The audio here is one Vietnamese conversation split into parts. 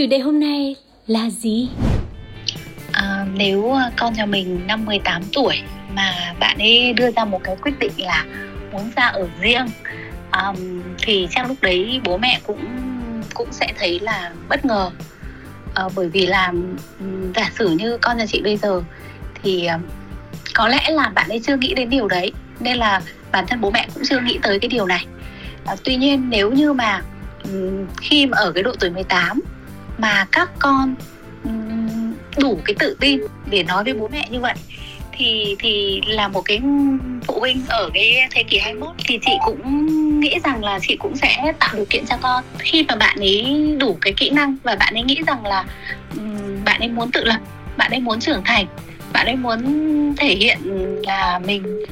chủ đề hôm nay là gì? À, nếu à, con nhà mình năm 18 tuổi mà bạn ấy đưa ra một cái quyết định là muốn ra ở riêng um, thì chắc lúc đấy bố mẹ cũng cũng sẽ thấy là bất ngờ. À, bởi vì là giả sử như con nhà chị bây giờ thì um, có lẽ là bạn ấy chưa nghĩ đến điều đấy nên là bản thân bố mẹ cũng chưa nghĩ tới cái điều này. À, tuy nhiên nếu như mà khi mà ở cái độ tuổi 18 mà các con đủ cái tự tin để nói với bố mẹ như vậy, thì thì là một cái phụ huynh ở cái thế kỷ 21 thì chị cũng nghĩ rằng là chị cũng sẽ tạo điều kiện cho con. Khi mà bạn ấy đủ cái kỹ năng và bạn ấy nghĩ rằng là bạn ấy muốn tự lập, bạn ấy muốn trưởng thành, bạn ấy muốn thể hiện là mình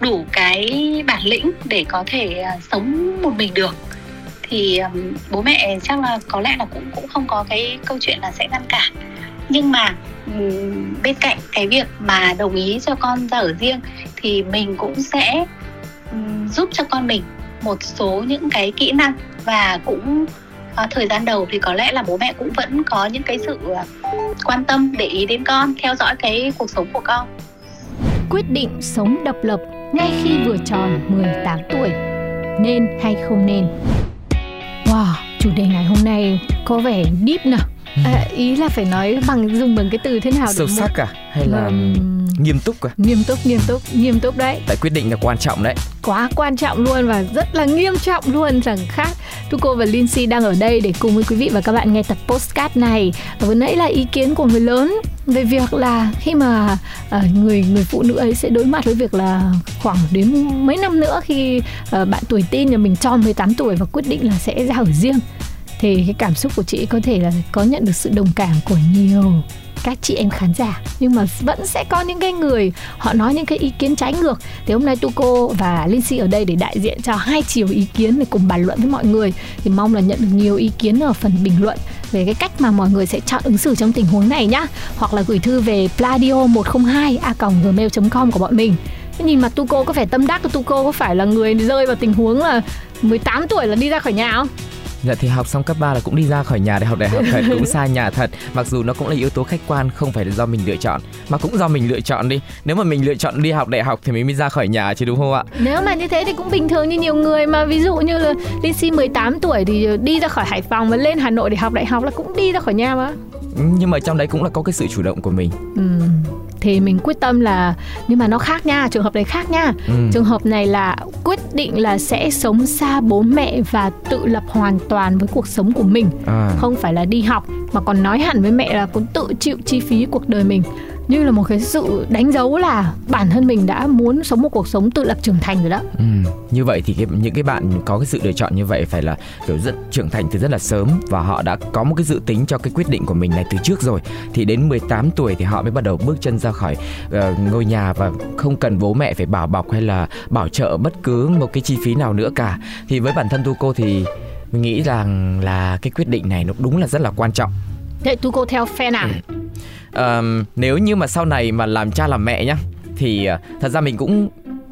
đủ cái bản lĩnh để có thể à, sống một mình được thì um, bố mẹ chắc là có lẽ là cũng cũng không có cái câu chuyện là sẽ ngăn cản nhưng mà um, bên cạnh cái việc mà đồng ý cho con ra ở riêng thì mình cũng sẽ um, giúp cho con mình một số những cái kỹ năng và cũng ờ, thời gian đầu thì có lẽ là bố mẹ cũng vẫn có những cái sự à, quan tâm để ý đến con theo dõi cái cuộc sống của con quyết định sống độc lập ngay khi vừa tròn 18 tuổi. Nên hay không nên? Wow, chủ đề ngày hôm nay có vẻ deep nào. À, ý là phải nói bằng dùng bằng cái từ thế nào sâu sắc à? Hay là Ừm, nghiêm túc à? Nghiêm túc nghiêm túc nghiêm túc đấy. Tại quyết định là quan trọng đấy. Quá quan trọng luôn và rất là nghiêm trọng luôn. Rằng khác Tuko và Lindsay đang ở đây để cùng với quý vị và các bạn nghe tập postcard này. Và vừa nãy là ý kiến của người lớn về việc là khi mà ờ, người người phụ nữ ấy sẽ đối mặt với việc là khoảng đến mấy năm nữa khi ờ, bạn tuổi teen nhà mình tròn 18 tuổi và quyết định là sẽ ra ở riêng thì cái cảm xúc của chị có thể là có nhận được sự đồng cảm của nhiều các chị em khán giả. Nhưng mà vẫn sẽ có những cái người, họ nói những cái ý kiến trái ngược. Thì hôm nay tu cô và linh si ở đây để đại diện cho hai chiều ý kiến để cùng bàn luận với mọi người. Thì mong là nhận được nhiều ý kiến ở phần bình luận về cái cách mà mọi người sẽ chọn ứng xử trong tình huống này nhá. Hoặc là gửi thư về pladio 102 a gmail com của bọn mình. Nhìn mặt tu cô có phải tâm đắc tu cô có phải là người rơi vào tình huống là 18 tuổi là đi ra khỏi nhà không? Dạ thì học xong cấp 3 là cũng đi ra khỏi nhà để học đại học thật cũng xa nhà thật. Mặc dù nó cũng là yếu tố khách quan không phải là do mình lựa chọn mà cũng do mình lựa chọn đi. Nếu mà mình lựa chọn đi học đại học thì mình mới ra khỏi nhà chứ đúng không ạ? Nếu mà như thế thì cũng bình thường như nhiều người mà. Ví dụ như là Lindsay 18 tuổi thì đi ra khỏi Hải Phòng và lên Hà Nội để học đại học là cũng đi ra khỏi nhà mà. Nhưng mà trong đấy cũng là có cái sự chủ động của mình. Ừ. Thì mình quyết tâm là nhưng mà nó khác nha, trường hợp này khác nha. ừ. Trường hợp này là quyết định là sẽ sống xa bố mẹ và tự lập hoàn toàn với cuộc sống của mình, à. không phải là đi học mà còn nói hẳn với mẹ là cũng tự chịu chi phí cuộc đời mình như là một cái sự đánh dấu là bản thân mình đã muốn sống một cuộc sống tự lập trưởng thành rồi đó. Ừ. như vậy thì cái, những cái bạn có cái sự lựa chọn như vậy phải là kiểu rất trưởng thành từ rất là sớm và họ đã có một cái dự tính cho cái quyết định của mình này từ trước rồi thì đến 18 tuổi thì họ mới bắt đầu bước chân ra khỏi ờ, ngôi nhà và không cần bố mẹ phải bảo bọc hay là bảo trợ bất cứ một cái chi phí nào nữa cả thì với bản thân tu cô thì mình nghĩ rằng là cái quyết định này nó đúng là rất là quan trọng Thế tu cô theo phe nào? Ờm, nếu như mà sau này mà làm cha làm mẹ nhá thì ờ, thật ra mình cũng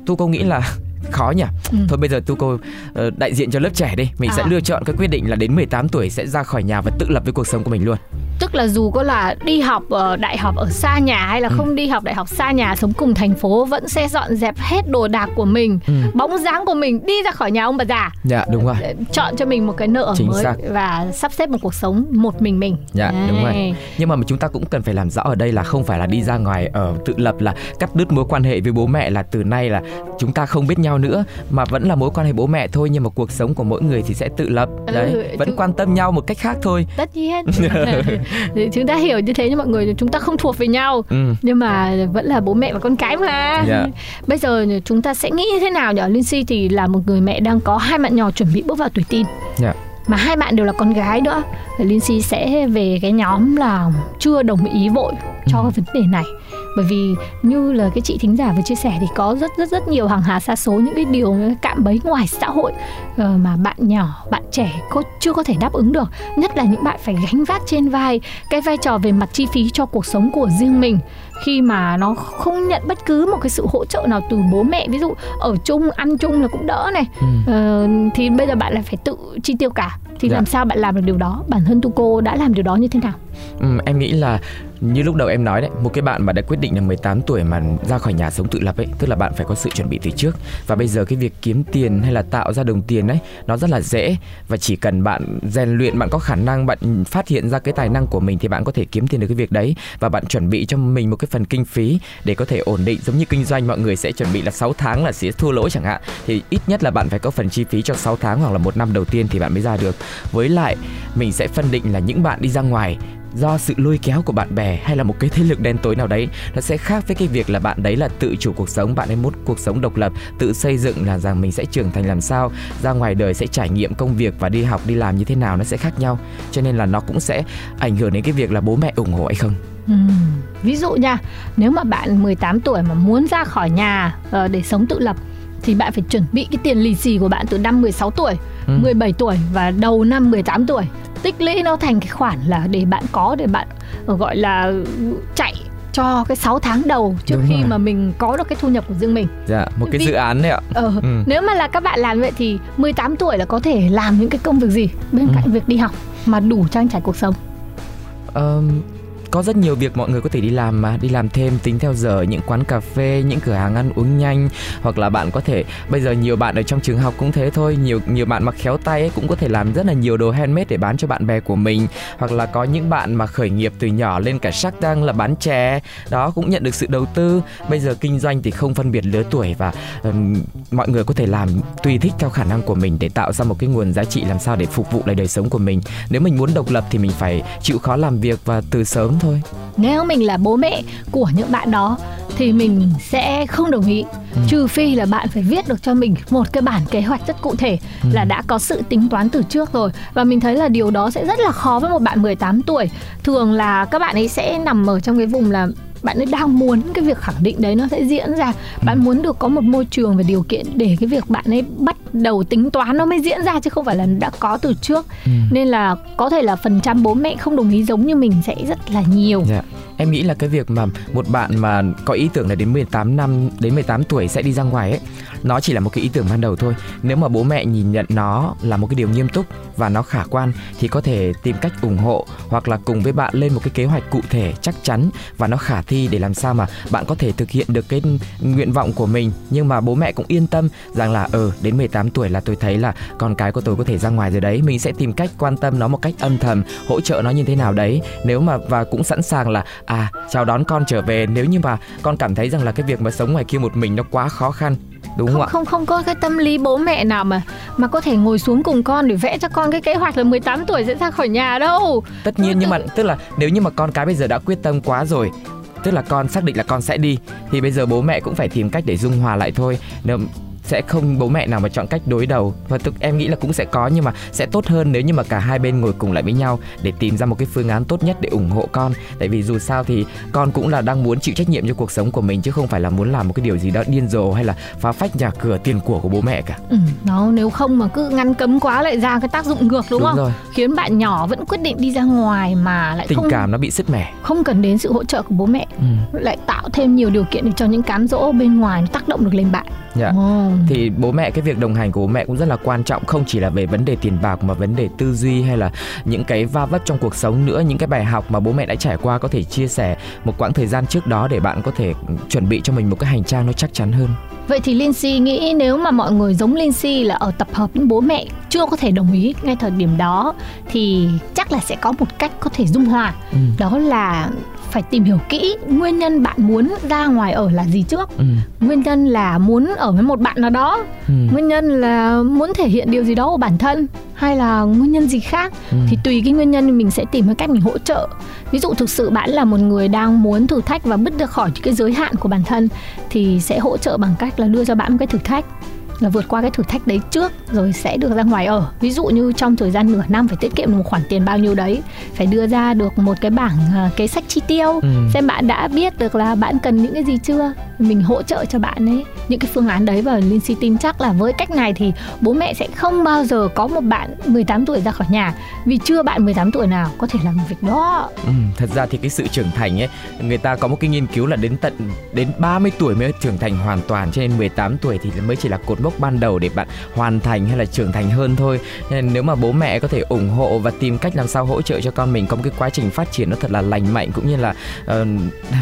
tu cô nghĩ là khó nhỉ Ừ. thôi bây giờ tu cô ờ, đại diện cho lớp trẻ đi mình sẽ À. lựa chọn cái quyết định là đến 18 tuổi sẽ ra khỏi nhà và tự lập với cuộc sống của mình luôn tức là dù có là đi học ở đại học ở xa nhà hay là Ừ. không đi học đại học xa nhà sống cùng thành phố vẫn sẽ dọn dẹp hết đồ đạc của mình Ừ. bóng dáng của mình đi ra khỏi nhà ông bà già dạ đúng rồi để chọn cho mình một cái nơi ở Chính mới xác. và sắp xếp một cuộc sống một mình mình Dạ, đúng rồi. Đấy. nhưng mà chúng ta cũng cần phải làm rõ ở đây là không phải là đi ra ngoài ở tự lập là cắt đứt mối quan hệ với bố mẹ là từ nay là chúng ta không biết nhau nữa mà vẫn là mối quan hệ bố mẹ thôi nhưng mà cuộc sống của mỗi người thì sẽ tự lập Ừ, đấy vẫn chúng- quan tâm nhau một cách khác thôi tất nhiên chúng ta hiểu như thế nhưng mọi người chúng ta không thuộc về nhau ừ. nhưng mà vẫn là bố mẹ và con cái mà Dạ. bây giờ chúng ta sẽ nghĩ như thế nào nhỉ Lindsay thì là một người mẹ đang có hai bạn nhỏ chuẩn bị bước vào tuổi teen Dạ. Mà hai bạn đều là con gái nữa. Thì Lindsay sẽ về cái nhóm là chưa đồng ý vội cho Ừ. vấn đề này. Bởi vì như là cái chị thính giả vừa chia sẻ thì có rất rất rất nhiều hàng hà xa số những cái điều những cái cạm bẫy ngoài xã hội ờ, mà bạn nhỏ bạn trẻ có chưa có thể đáp ứng được. Nhất là những bạn phải gánh vác trên vai cái vai trò về mặt chi phí cho cuộc sống của riêng mình khi mà nó không nhận bất cứ một cái sự hỗ trợ nào từ bố mẹ. Ví dụ ở chung ăn chung là cũng đỡ này. Ừ. Ờ, thì bây giờ bạn lại phải tự chi tiêu cả. Thì Dạ. làm sao bạn làm được điều đó? Bản thân tu cô đã làm điều đó như thế nào Ừ, em nghĩ là như lúc đầu em nói đấy một cái bạn mà đã quyết định là 18 tuổi mà ra khỏi nhà sống tự lập ấy tức là bạn phải có sự chuẩn bị từ trước. Và bây giờ cái việc kiếm tiền hay là tạo ra đồng tiền ấy nó rất là dễ. Và chỉ cần bạn rèn luyện bạn có khả năng bạn phát hiện ra cái tài năng của mình thì bạn có thể kiếm tiền được cái việc đấy. Và bạn chuẩn bị cho mình một cái phần kinh phí để có thể ổn định. Giống như kinh doanh mọi người sẽ chuẩn bị là 6 tháng là sẽ thua lỗ chẳng hạn. Thì ít nhất là bạn phải có phần chi phí cho 6 tháng hoặc là một năm đầu tiên thì bạn mới ra được. Với lại mình sẽ phân định là những bạn đi ra ngoài do sự lôi kéo của bạn bè hay là một cái thế lực đen tối nào đấy nó sẽ khác với cái việc là bạn đấy là tự chủ cuộc sống bạn ấy muốn cuộc sống độc lập tự xây dựng là rằng mình sẽ trưởng thành làm sao ra ngoài đời sẽ trải nghiệm công việc và đi học đi làm như thế nào nó sẽ khác nhau cho nên là nó cũng sẽ ảnh hưởng đến cái việc là bố mẹ ủng hộ hay không Ừm, Ví dụ nha, nếu mà bạn 18 tuổi mà muốn ra khỏi nhà ờ, để sống tự lập thì bạn phải chuẩn bị cái tiền lì xì của bạn từ năm 16 tuổi, Ừ. 17 tuổi và đầu năm 18 tuổi. Tích lũy nó thành cái khoản là để bạn có để bạn ờ, gọi là chạy cho cái 6 tháng đầu trước Đúng khi rồi. mà mình có được cái thu nhập của riêng mình. dạ một cái Vì- dự án đấy ạ Ờ, Ừ. Nếu mà là các bạn làm vậy thì 18 tuổi là có thể làm những cái công việc gì bên Ừ. cạnh việc đi học mà đủ trang trải cuộc sống. Ờm, có rất nhiều việc mọi người có thể đi làm mà đi làm thêm tính theo giờ những quán cà phê những cửa hàng ăn uống nhanh hoặc là bạn có thể bây giờ nhiều bạn ở trong trường học cũng thế thôi nhiều nhiều bạn mặc khéo tay ấy, cũng có thể làm rất là nhiều đồ handmade để bán cho bạn bè của mình. Hoặc là có những bạn mà khởi nghiệp từ nhỏ lên cả sắc đang là bán chè đó cũng nhận được sự đầu tư. Bây giờ kinh doanh thì không phân biệt lứa tuổi và um, mọi người có thể làm tùy thích theo khả năng của mình để tạo ra một cái nguồn giá trị làm sao để phục vụ lại đời sống của mình. Nếu mình muốn độc lập thì mình phải chịu khó làm việc và từ sớm thôi Nếu mình là bố mẹ của những bạn đó thì mình sẽ không đồng ý Ừ. trừ phi là bạn phải viết được cho mình một cái bản kế hoạch rất cụ thể Ừ. là đã có sự tính toán từ trước rồi và mình thấy là điều đó sẽ rất là khó với một bạn 18 tuổi thường là các bạn ấy sẽ nằm ở trong cái vùng là bạn ấy đang muốn cái việc khẳng định đấy nó sẽ diễn ra Ừ. bạn muốn được có một môi trường và điều kiện để cái việc bạn ấy bắt đầu tính toán nó mới diễn ra chứ không phải là đã có từ trước Ừ. nên là có thể là phần trăm bố mẹ không đồng ý giống như mình sẽ rất là nhiều Dạ. Em nghĩ là cái việc mà một bạn mà có ý tưởng là đến 18 năm đến 18 tuổi sẽ đi ra ngoài ấy, nó chỉ là một cái ý tưởng ban đầu thôi. Nếu mà bố mẹ nhìn nhận nó là một cái điều nghiêm túc và nó khả quan thì có thể tìm cách ủng hộ hoặc là cùng với bạn lên một cái kế hoạch cụ thể chắc chắn và nó khả thi để làm sao mà bạn có thể thực hiện được cái nguyện vọng của mình. Nhưng mà bố mẹ cũng yên tâm rằng là ờ đến 18 tuổi là tôi thấy là con cái của tôi có thể ra ngoài rồi đấy. Mình sẽ tìm cách quan tâm nó một cách âm thầm hỗ trợ nó như thế nào đấy. Nếu mà và cũng sẵn sàng là à chào đón con trở về. Nếu như mà con cảm thấy rằng là cái việc mà sống ngoài kia một mình nó quá khó khăn đúng không, không ạ? không không có cái tâm lý bố mẹ nào mà mà có thể ngồi xuống cùng con để vẽ cho con cái kế hoạch là 18 tuổi sẽ ra khỏi nhà đâu. tất nhiên nhưng mà tức là nếu như mà con cái bây giờ đã quyết tâm quá rồi tức là con xác định là con sẽ đi thì bây giờ bố mẹ cũng phải tìm cách để dung hòa lại thôi. Nếu sẽ không bố mẹ nào mà chọn cách đối đầu và tức em nghĩ là cũng sẽ có nhưng mà sẽ tốt hơn nếu như mà cả hai bên ngồi cùng lại với nhau để tìm ra một cái phương án tốt nhất để ủng hộ con tại vì dù sao thì con cũng là đang muốn chịu trách nhiệm cho cuộc sống của mình chứ không phải là muốn làm một cái điều gì đó điên rồ hay là phá phách nhà cửa tiền của của bố mẹ cả Ừ, nó nếu không mà cứ ngăn cấm quá lại ra cái tác dụng ngược đúng, Đúng không? rồi. Khiến bạn nhỏ vẫn quyết định đi ra ngoài mà lại tình không cảm nó bị sứt mẻ không cần đến sự hỗ trợ của bố mẹ, ừ. lại tạo thêm nhiều điều kiện để cho những cám dỗ bên ngoài nó tác động được lên bạn. Dạ Ồ. thì bố mẹ cái việc đồng hành của bố mẹ cũng rất là quan trọng không chỉ là về vấn đề tiền bạc mà vấn đề tư duy hay là những cái va vấp trong cuộc sống nữa những cái bài học mà bố mẹ đã trải qua có thể chia sẻ một quãng thời gian trước đó để bạn có thể chuẩn bị cho mình một cái hành trang nó chắc chắn hơn Vậy thì Lindsay nghĩ nếu mà mọi người giống Lindsay là ở tập hợp những bố mẹ chưa có thể đồng ý ngay thời điểm đó thì chắc là sẽ có một cách có thể dung hòa. ừ. Đó là phải tìm hiểu kỹ nguyên nhân bạn muốn ra ngoài ở là gì trước. Ừ. Nguyên nhân là muốn ở với một bạn nào đó, Ừ. nguyên nhân là muốn thể hiện điều gì đó của bản thân hay là nguyên nhân gì khác Ừ. thì tùy cái nguyên nhân mình sẽ tìm cái cách mình hỗ trợ ví dụ thực sự bạn là một người đang muốn thử thách và bứt ra khỏi cái giới hạn của bản thân thì sẽ hỗ trợ bằng cách là đưa cho bạn một cái thử thách là vượt qua cái thử thách đấy trước rồi sẽ được ra ngoài ở. Ví dụ như trong thời gian nửa năm phải tiết kiệm được một khoản tiền bao nhiêu đấy phải đưa ra được một cái bảng à, kế sách chi tiêu Ừ. xem bạn đã biết được là bạn cần những cái gì chưa mình hỗ trợ cho bạn ấy những cái phương án đấy. Và Linh Si tin chắc là với cách này thì bố mẹ sẽ không bao giờ có một bạn 18 tuổi ra khỏi nhà. Vì chưa bạn 18 tuổi nào có thể làm việc đó. Ừ, thật ra thì cái sự trưởng thành ấy người ta có một cái nghiên cứu là đến tận đến 30 tuổi mới trưởng thành hoàn toàn. Cho nên 18 tuổi thì mới chỉ là cột mốc ban đầu để bạn hoàn thành hay là trưởng thành hơn thôi. Nên nếu mà bố mẹ có thể ủng hộ và tìm cách làm sao hỗ trợ cho con mình có một cái quá trình phát triển nó thật là lành mạnh cũng như là uh,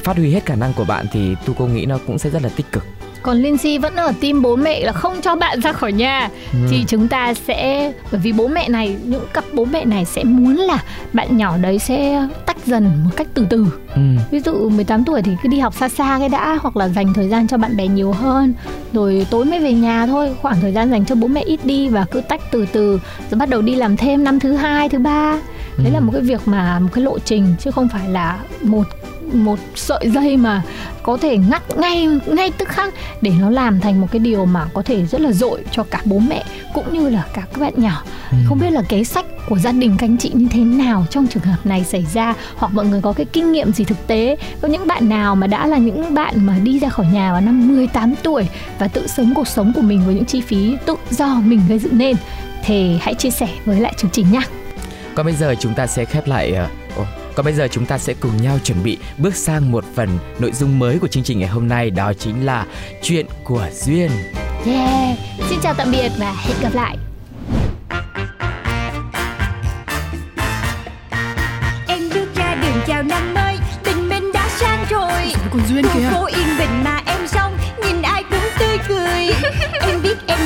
phát huy hết khả năng của bạn thì tu cô nghĩ nó cũng sẽ rất là tích cực còn Linh Si vẫn ở team bố mẹ là không cho bạn ra khỏi nhà. Ừ. thì chúng ta sẽ bởi vì bố mẹ này những cặp bố mẹ này sẽ muốn là bạn nhỏ đấy sẽ tách dần một cách từ từ. Ừ. ví dụ 18 tuổi thì cứ đi học xa xa cái đã hoặc là dành thời gian cho bạn bè nhiều hơn. Rồi tối mới về nhà thôi khoảng thời gian dành cho bố mẹ ít đi và cứ tách từ từ. Rồi bắt đầu đi làm thêm năm thứ hai thứ ba. Đấy là một cái việc mà một cái lộ trình chứ không phải là một một sợi dây mà có thể ngắt ngay ngay tức khắc để nó làm thành một cái điều mà có thể rất là dội cho cả bố mẹ cũng như là cả các bạn nhỏ. Không biết là kế sách của gia đình các anh chị như thế nào trong trường hợp này xảy ra? Hoặc mọi người có cái kinh nghiệm gì thực tế? Có những bạn nào mà đã là những bạn mà đi ra khỏi nhà vào năm 18 tuổi và tự sống cuộc sống của mình với những chi phí tự do mình gây dựng nên? Thì hãy chia sẻ với lại chương trình nhé Còn bây giờ chúng ta sẽ khép lại ờ, còn bây giờ chúng ta sẽ cùng nhau chuẩn bị bước sang một phần nội dung mới của chương trình ngày hôm nay đó chính là chuyện của duyên. Yeah, xin chào tạm biệt và hẹn gặp lại. Em bước ra đường chào năm mới Tình mình đã sang rồi Còn Duyên kìa phố yên bình mà em xong Nhìn ai cũng tươi cười Em biết em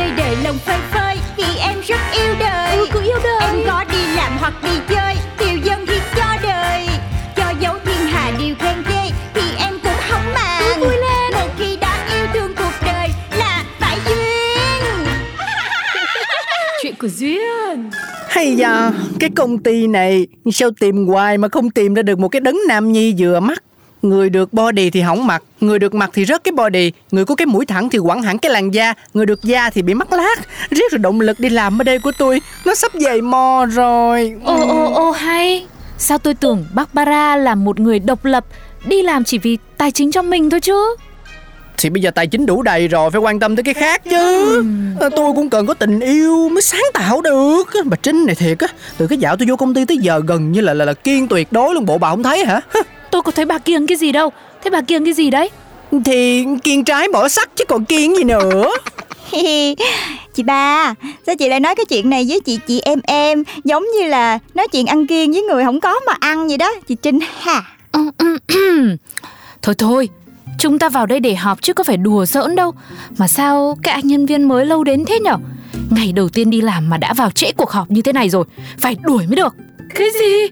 yêu đời cứ yêu đời. Em có đi làm hoặc đi chơi Điều dân thì cho đời. Cho dấu thiên hà điều khen ghê Thì em cũng không màng. Vui lên. Một khi đã yêu thương cuộc đời Là phải duyên. Chuyện của Duyên. Hay da, cái công ty này sao tìm hoài mà không tìm ra được một cái đấng nam nhi vừa mắt. Người được body thì hỏng mặt, người được mặt thì rớt cái body, người có cái mũi thẳng thì quẳng hẳn cái làn da, người được da thì bị mắc lát. Riết rồi động lực đi làm ở đây của tôi, nó sắp dày mò rồi. Ô ô ô hay Sao tôi tưởng Barbara là một người độc lập Đi làm chỉ vì tài chính cho mình thôi chứ Thì bây giờ tài chính đủ đầy rồi, phải quan tâm tới cái khác chứ. Ờ, Tôi cũng cần có tình yêu mới sáng tạo được. Bà Trinh này thiệt á, từ cái dạo tôi vô công ty tới giờ gần như là là, là kiên tuyệt đối luôn bộ bà không thấy hả? Tôi có thấy bà kiêng cái gì đâu. Thế bà kiêng cái gì đấy? Thì kiên trái bỏ sắt chứ còn kiên gì nữa. chị ba sao chị lại nói cái chuyện này với chị chị em em? Giống như là nói chuyện ăn kiêng với người không có mà ăn vậy đó chị trinh ha. Thôi thôi Chúng ta vào đây để họp chứ có phải đùa giỡn đâu. Mà sao các anh nhân viên mới lâu đến thế nhở? Ngày đầu tiên đi làm mà đã vào trễ cuộc họp như thế này rồi Phải đuổi mới được. Cái gì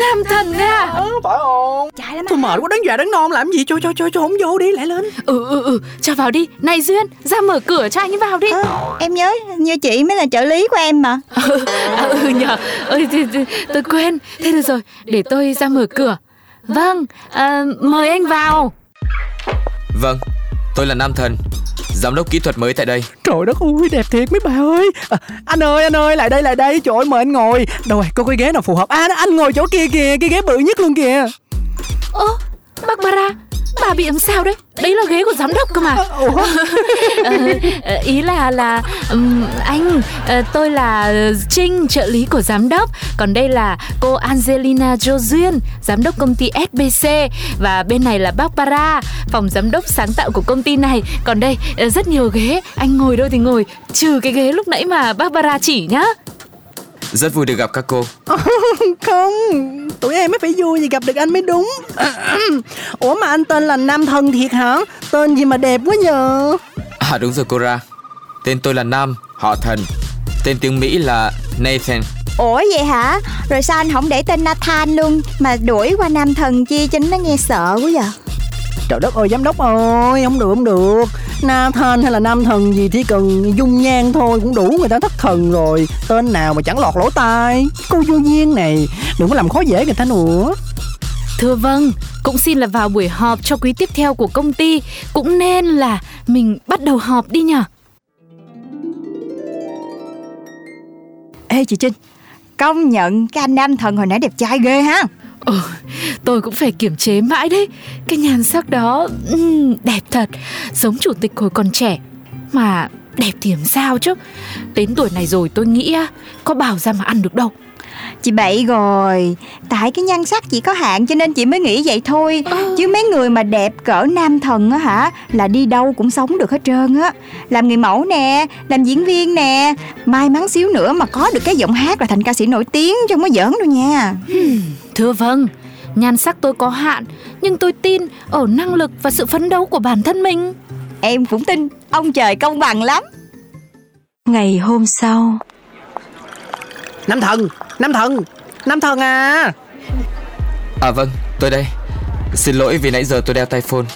Nam thần à? Ờ, phải không? chạy lắm Tôi mệt quá đáng già đáng non làm gì? Cho cho cho cho không vô đi lại lên. Ừ ừ ừ Cho vào đi. Này Duyên Ra mở cửa cho anh ấy vào đi. Ờ, em nhớ như chị mới là trợ lý của em mà. À, ừ nhờ. Ơi thì, thì, tôi quên. Thế được rồi để tôi ra mở cửa. Vâng à, mời anh vào. Vâng, tôi là Nam Thần, giám đốc kỹ thuật mới tại đây. Trời đất ơi đẹp thiệt mấy bà ơi. À, anh ơi anh ơi lại đây lại đây trời ơi mời anh ngồi. Đâu rồi có cái ghế nào phù hợp? À anh ngồi chỗ kia kìa cái ghế bự nhất luôn kìa. ơ Barbara bà bị làm sao đấy? Đấy là ghế của giám đốc cơ mà? Ờ, ờ, ý là là ừm, anh ờ, tôi là trinh trợ lý của giám đốc. Còn đây là cô angelina jo duyên giám đốc công ty sbc và bên này là barbara phòng giám đốc sáng tạo của công ty này. Còn đây rất nhiều ghế. Anh ngồi đâu thì ngồi trừ cái ghế lúc nãy mà barbara chỉ nhá Rất vui được gặp các cô. Không, tụi em mới phải vui vì gặp được anh mới đúng Ủa mà anh tên là Nam Thần thiệt hả? Tên gì mà đẹp quá nhờ À đúng rồi cô Ra. Tên tôi là Nam, họ Thần. Tên tiếng Mỹ là Nathan. Ủa vậy hả? Rồi sao anh không để tên Nathan luôn Mà đuổi qua nam thần chi cho nó nghe sợ quá vậy Trời đất ơi giám đốc ơi, không được không được. Nathan hay là Nam Thần gì chỉ cần dung nhan thôi cũng đủ người ta thất thần rồi. Tên nào mà chẳng lọt lỗ tai. Cô vô duyên này, đừng có làm khó dễ người ta nữa. Thưa vâng, cũng xin là vào buổi họp cho quý tiếp theo của công ty. Cũng nên là mình bắt đầu họp đi nhở Ê chị Trinh Công nhận cái anh nam thần hồi nãy đẹp trai ghê ha Ừ, tôi cũng phải kiểm chế mãi đấy. Cái nhan sắc đó đẹp thật. Giống chủ tịch hồi còn trẻ. Mà đẹp thì làm sao chứ? Đến tuổi này rồi tôi nghĩ Có bảo ra mà ăn được đâu. Chị bậy rồi Tại cái nhan sắc chị có hạn cho nên chị mới nghĩ vậy thôi. Chứ mấy người mà đẹp cỡ nam thần á hả Là đi đâu cũng sống được hết trơn á. Làm người mẫu nè Làm diễn viên nè May mắn xíu nữa mà có được cái giọng hát là thành ca sĩ nổi tiếng Chứ không có giỡn đâu nha Thưa vâng Nhan sắc tôi có hạn Nhưng tôi tin ở năng lực và sự phấn đấu của bản thân mình. Em cũng tin Ông trời công bằng lắm. Ngày hôm sau. Nam Thần, Nam Thần, Nam Thần à. À vâng, tôi đây. Xin lỗi vì nãy giờ tôi đeo tai phone.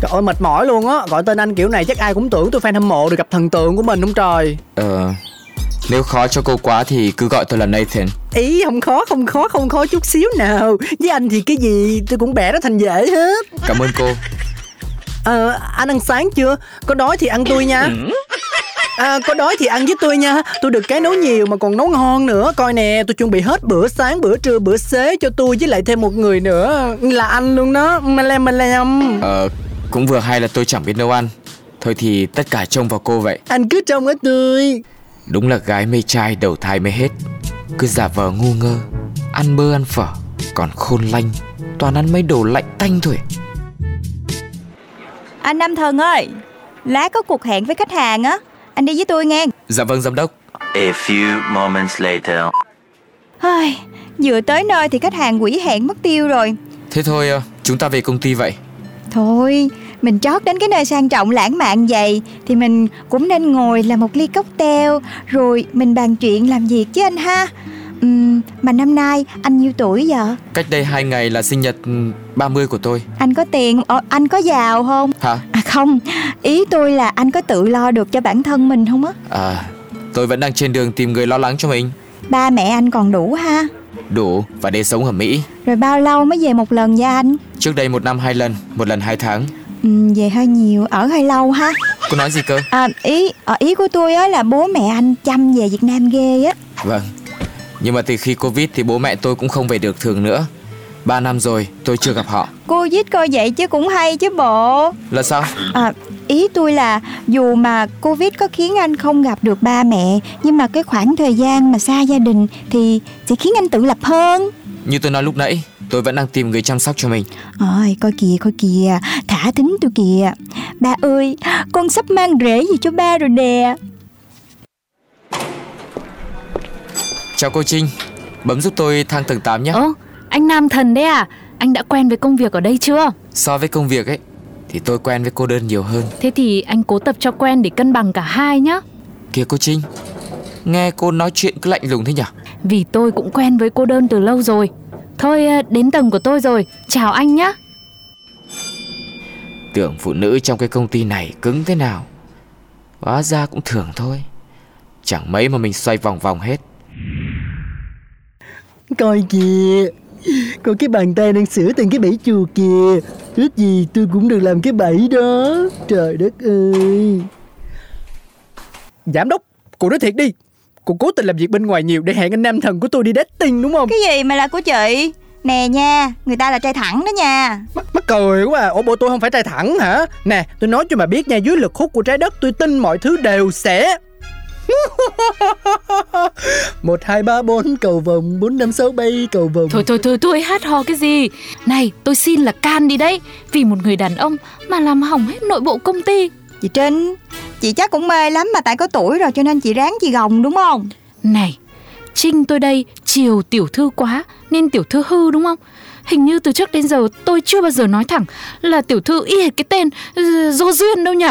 Trời ơi mệt mỏi luôn á Gọi tên anh kiểu này chắc ai cũng tưởng tôi fan hâm mộ được gặp thần tượng của mình không trời. Ờ, nếu khó cho cô quá thì cứ gọi tôi là Nathan. Ý không khó không khó không khó chút xíu nào. Với anh thì cái gì tôi cũng bẻ nó thành dễ hết. Cảm ơn cô. Ờ anh ăn sáng chưa? Có đói thì ăn tôi nha. À, có đói thì ăn với tôi nha. Tôi được cái nấu nhiều mà còn nấu ngon nữa. Coi nè tôi chuẩn bị hết bữa sáng bữa trưa bữa xế cho tôi với lại thêm một người nữa. Là anh luôn đó. Mà lem mà lem. Ờ, cũng vừa hay là tôi chẳng biết nấu ăn. Thôi thì tất cả trông vào cô vậy. Anh cứ trông ở tôi Đúng là gái mê trai đầu thai mê hết. Cứ giả vờ ngu ngơ, ăn bơ ăn phở, còn khôn lanh, toàn ăn mấy đồ lạnh tanh thôi. Anh Nam Thần ơi Lát có cuộc hẹn với khách hàng á Anh đi với tôi nghe Dạ vâng giám đốc. A few moments later. Ai, Vừa tới nơi thì khách hàng quỷ hẹn mất tiêu rồi Thế thôi, ờ, chúng ta về công ty vậy. Thôi, mình chót đến cái nơi sang trọng lãng mạn vậy Thì mình cũng nên ngồi làm một ly cocktail Rồi mình bàn chuyện làm việc chứ anh ha Ừm, Mà năm nay anh nhiêu tuổi giờ? Cách đây hai ngày là sinh nhật ừ, 30 của tôi. Anh có tiền, ờ, anh có giàu không? Hả? À không, ý tôi là anh có tự lo được cho bản thân mình không á? À, tôi vẫn đang trên đường tìm người lo lắng cho mình. Ba mẹ anh còn đủ ha Đủ và để sống ở Mỹ. Rồi bao lâu mới về một lần nha anh? Trước đây một năm hai lần, một lần hai tháng. Ừm, về hơi nhiều, ở hơi lâu ha Cô nói gì cơ? À, ý ở ý của tôi á là bố mẹ anh chăm về Việt Nam ghê á. Vâng. Nhưng mà từ khi Covid thì bố mẹ tôi cũng không về được thường nữa. Ba năm rồi tôi chưa gặp họ. Cô viết coi vậy chứ cũng hay chứ bộ. Là sao? À, ý tôi là dù mà Covid có khiến anh không gặp được ba mẹ, nhưng mà cái khoảng thời gian mà xa gia đình thì sẽ khiến anh tự lập hơn. Như tôi nói lúc nãy, tôi vẫn đang tìm người chăm sóc cho mình. Ôi, coi kìa, coi kìa, thả thính tôi kìa. Ba ơi, con sắp mang rễ gì cho ba rồi nè. Chào cô Trinh. Bấm giúp tôi thang tầng 8 nhé. Ơ, anh Nam Thần đấy à Anh đã quen với công việc ở đây chưa So với công việc ấy thì tôi quen với cô đơn nhiều hơn. Thế thì anh cố tập cho quen để cân bằng cả hai nhá Kìa cô Trinh, nghe cô nói chuyện cứ lạnh lùng thế nhỉ? Vì tôi cũng quen với cô đơn từ lâu rồi Thôi ờ, đến tầng của tôi rồi. Chào anh nhá. Tưởng phụ nữ trong cái công ty này cứng thế nào. Hóa ra cũng thường thôi. Chẳng mấy mà mình xoay vòng vòng hết. Coi kìa. Có cái bàn tay đang sửa từng cái bẫy chùa kìa. Ước gì tôi cũng được làm cái bẫy đó. Trời đất ơi. Giám đốc Cô nói thiệt đi Cô cố tình làm việc bên ngoài nhiều để hẹn anh nam thần của tôi đi dating đúng không? Cái gì mà là của chị? Nè nha, người ta là trai thẳng đó nha. Mắc cười quá à. Ủa bộ tôi không phải trai thẳng hả? Nè tôi nói cho mà biết nha Dưới lực hút của trái đất tôi tin mọi thứ đều sẽ. Một hai ba bốn cầu vồng bốn năm sáu bay cầu vồng. Thôi thôi thôi thôi hát hò cái gì? Này tôi xin là can đi đấy. Vì một người đàn ông mà làm hỏng hết nội bộ công ty. Chị Trinh Chị chắc cũng mê lắm mà tại có tuổi rồi cho nên chị ráng chị gồng đúng không? Này Trinh tôi đây chiều tiểu thư quá Nên tiểu thư hư đúng không? Hình như từ trước đến giờ tôi chưa bao giờ nói thẳng Là tiểu thư y hệt cái tên uh, Dô Duyên đâu nhỉ?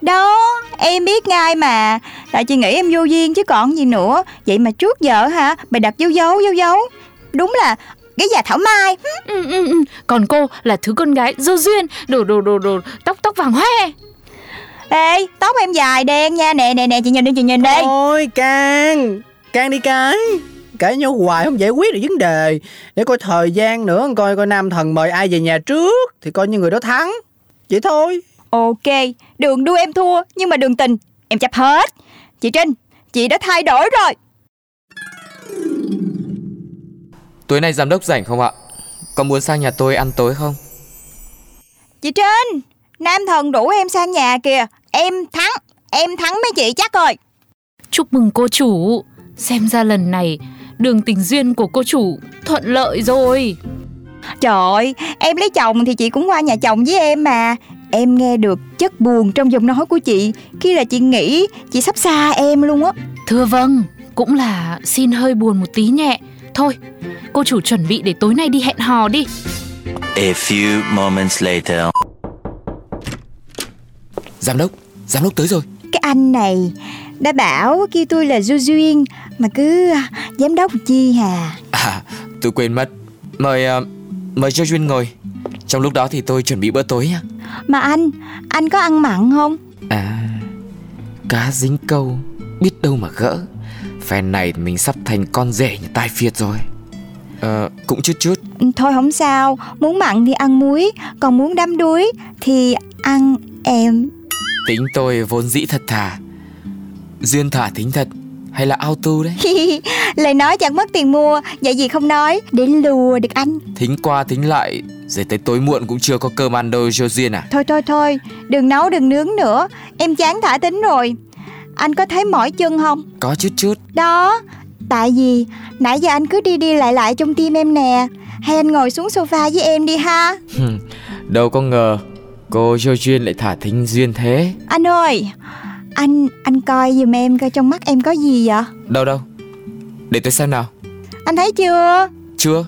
Đó em biết ngay mà. Tại chị nghĩ em vô duyên chứ còn gì nữa. Vậy mà trước giờ hả Mày đặt dấu dấu dấu dấu. Đúng là cái già thảo mai ừ, ừ, ừ. Còn cô là thứ con gái Dô Duyên Đồ đồ đồ đồ Tóc tóc vàng hoe Ê tóc em dài đen nha. Nè nè nè chị nhìn đi chị nhìn đi. Thôi can Can đi cái. Cãi nhau hoài không giải quyết được vấn đề. Để coi thời gian nữa Coi coi nam thần mời ai về nhà trước Thì coi như người đó thắng. Vậy thôi. Ok Đường đua em thua Nhưng mà đường tình Em chấp hết. Chị Trinh Chị đã thay đổi rồi. Tối nay giám đốc rảnh không ạ? Có muốn sang nhà tôi ăn tối không? Chị Trinh Nam thần rủ em sang nhà kìa. Em thắng. Em thắng mấy chị chắc rồi. Chúc mừng cô chủ. Xem ra lần này Đường tình duyên của cô chủ thuận lợi rồi. Trời ơi, em lấy chồng thì chị cũng qua nhà chồng với em mà. Em nghe được chất buồn trong giọng nói của chị. Khi là chị nghĩ chị sắp xa em luôn á. Thưa vâng Cũng là xin hơi buồn một tí nhẹ. Thôi cô chủ chuẩn bị để tối nay đi hẹn hò đi. A few moments later. Giám đốc, giám đốc tới rồi. Cái anh này đã bảo kêu tôi là Du Duyên Mà cứ à, giám đốc chi hà. À, tôi quên mất. Mời, uh, mời cho Duyên ngồi. Trong lúc đó thì tôi chuẩn bị bữa tối nha Mà anh, anh có ăn mặn không? À, cá dính câu Biết đâu mà gỡ. Phen này mình sắp thành con rể như tai phiệt rồi. Ờ, cũng chút chút. Thôi không sao, muốn mặn thì ăn muối Còn muốn đắm đuối thì ăn em Tính tôi vốn dĩ thật thà. Duyên thả tính thật Hay là auto đấy? Lời nói chẳng mất tiền mua Vậy gì không nói Để lùa được anh. Thính qua thính lại Rồi tới tối muộn cũng chưa có cơm ăn đâu cho Duyên à? Thôi thôi thôi Đừng nấu đừng nướng nữa. Em chán thả tính rồi. Anh có thấy mỏi chân không? Có chút chút. Đó Tại vì nãy giờ anh cứ đi đi lại lại trong tim em nè. Hay anh ngồi xuống sofa với em đi ha. Đâu có ngờ Cô cho Duyên lại thả thính Duyên thế. Anh ơi Anh anh coi giùm em coi trong mắt em có gì vậy? Đâu đâu? Để tôi xem nào. Anh thấy chưa? Chưa.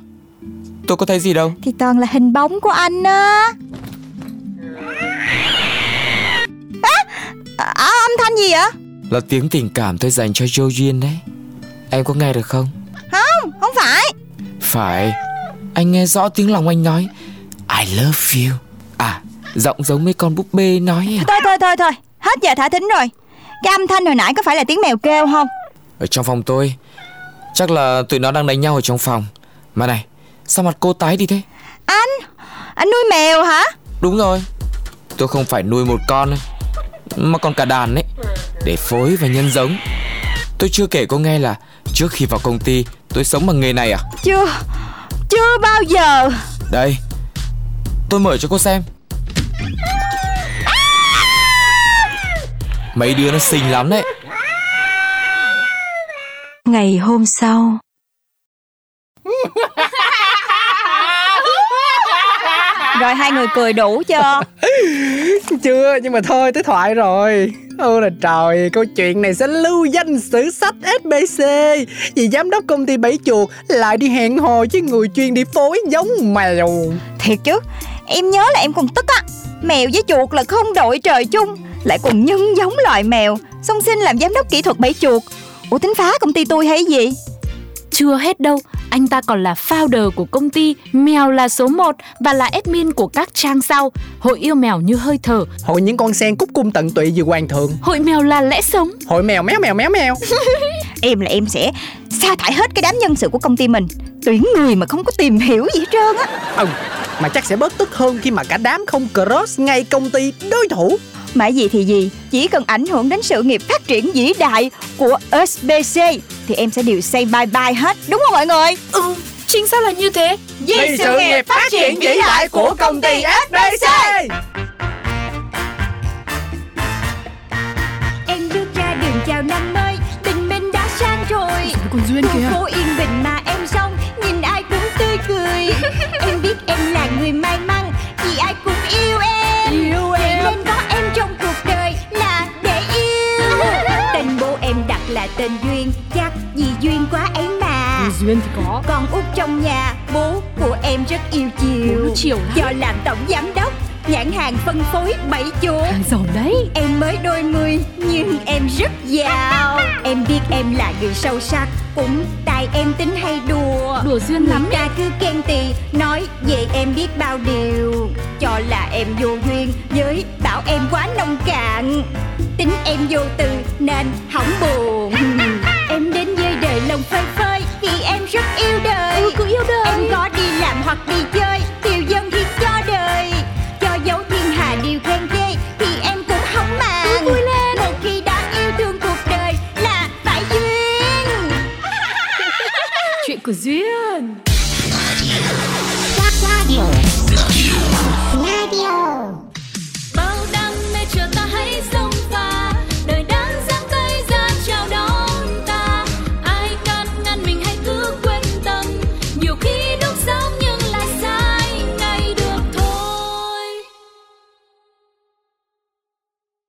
Tôi có thấy gì đâu. Thì toàn là hình bóng của anh á. À, à, âm thanh gì vậy? Là tiếng tình cảm tôi dành cho Jo Duyên đấy. Em có nghe được không? Không không phải. Phải. Anh nghe rõ tiếng lòng anh nói. I love you. À giọng giống mấy con búp bê nói à? Thôi thôi thôi thôi. Hết giờ thả thính rồi. Cái âm thanh hồi nãy có phải là tiếng mèo kêu không? Ở trong phòng tôi. Chắc là tụi nó đang đánh nhau ở trong phòng. Mà này Sao mặt cô tái đi thế? Anh Anh nuôi mèo hả? Đúng rồi. Tôi không phải nuôi một con ấy, Mà còn cả đàn ấy. Để phối và nhân giống. Tôi chưa kể cô nghe là Trước khi vào công ty Tôi sống bằng nghề này à? Chưa Chưa bao giờ. Đây Tôi mở cho cô xem Mấy đứa nó xinh lắm đấy. Ngày hôm sau. Rồi hai người cười đủ chưa? Chưa nhưng mà thôi tới thoại rồi. Ôi là trời Câu chuyện này sẽ lưu danh sử sách SBC Vì giám đốc công ty Bảy Chuột Lại đi hẹn hò với người chuyên đi phối giống mèo. Thiệt chứ Em nhớ là em còn tức á. Mèo với chuột là không đội trời chung Lại còn nhân giống loài mèo. Xong xin làm giám đốc kỹ thuật bẫy chuột. Ủa tính phá công ty tôi hay gì? Chưa hết đâu, anh ta còn là founder của công ty Mèo là số 1 và là admin của các trang sau. Hội yêu mèo như hơi thở, Hội những con sen cúc cung tận tụy vì hoàng thượng hội mèo là lẽ sống. Hội mèo méo mèo méo mèo Em là em sẽ sa thải hết cái đám nhân sự của công ty mình Tuyển người mà không có tìm hiểu gì hết trơn á. Ừ Mà chắc sẽ bớt tức hơn khi mà cả đám không cross ngay công ty đối thủ. Mà gì thì gì Chỉ cần ảnh hưởng đến sự nghiệp phát triển vĩ đại của SBC Thì em sẽ đều say bye bye hết Đúng không mọi người? Ừ, Chính xác là như thế? Vì sự nghiệp phát triển vĩ đại của công ty FBC Em bước ra đường chào năm mới Tình mình đã sang rồi. Còn Duyên phố cười Em biết em là người may mắn Vì ai cũng yêu em. Yêu Vậy em. nên có em trong cuộc đời là để yêu. Tên bố em đặt là tên Duyên Chắc vì duyên quá ấy mà. Duyên thì có. Con út trong nhà Bố của em rất yêu chiều. Bố chiều lắm. Do làm tổng giám đốc Nhãn hàng phân phối bảy chỗ. Hàng giàu đấy. Em mới đôi mươi nhưng em rất giàu. Em biết em là người sâu sắc Cũng tại em tính hay đùa. Đùa duyên lắm Người ta cứ khen tì Nói về em biết bao điều. Cho là em vô duyên Với bảo em quá nông cạn. Tính em vô từ nên hỏng buồn Chuyện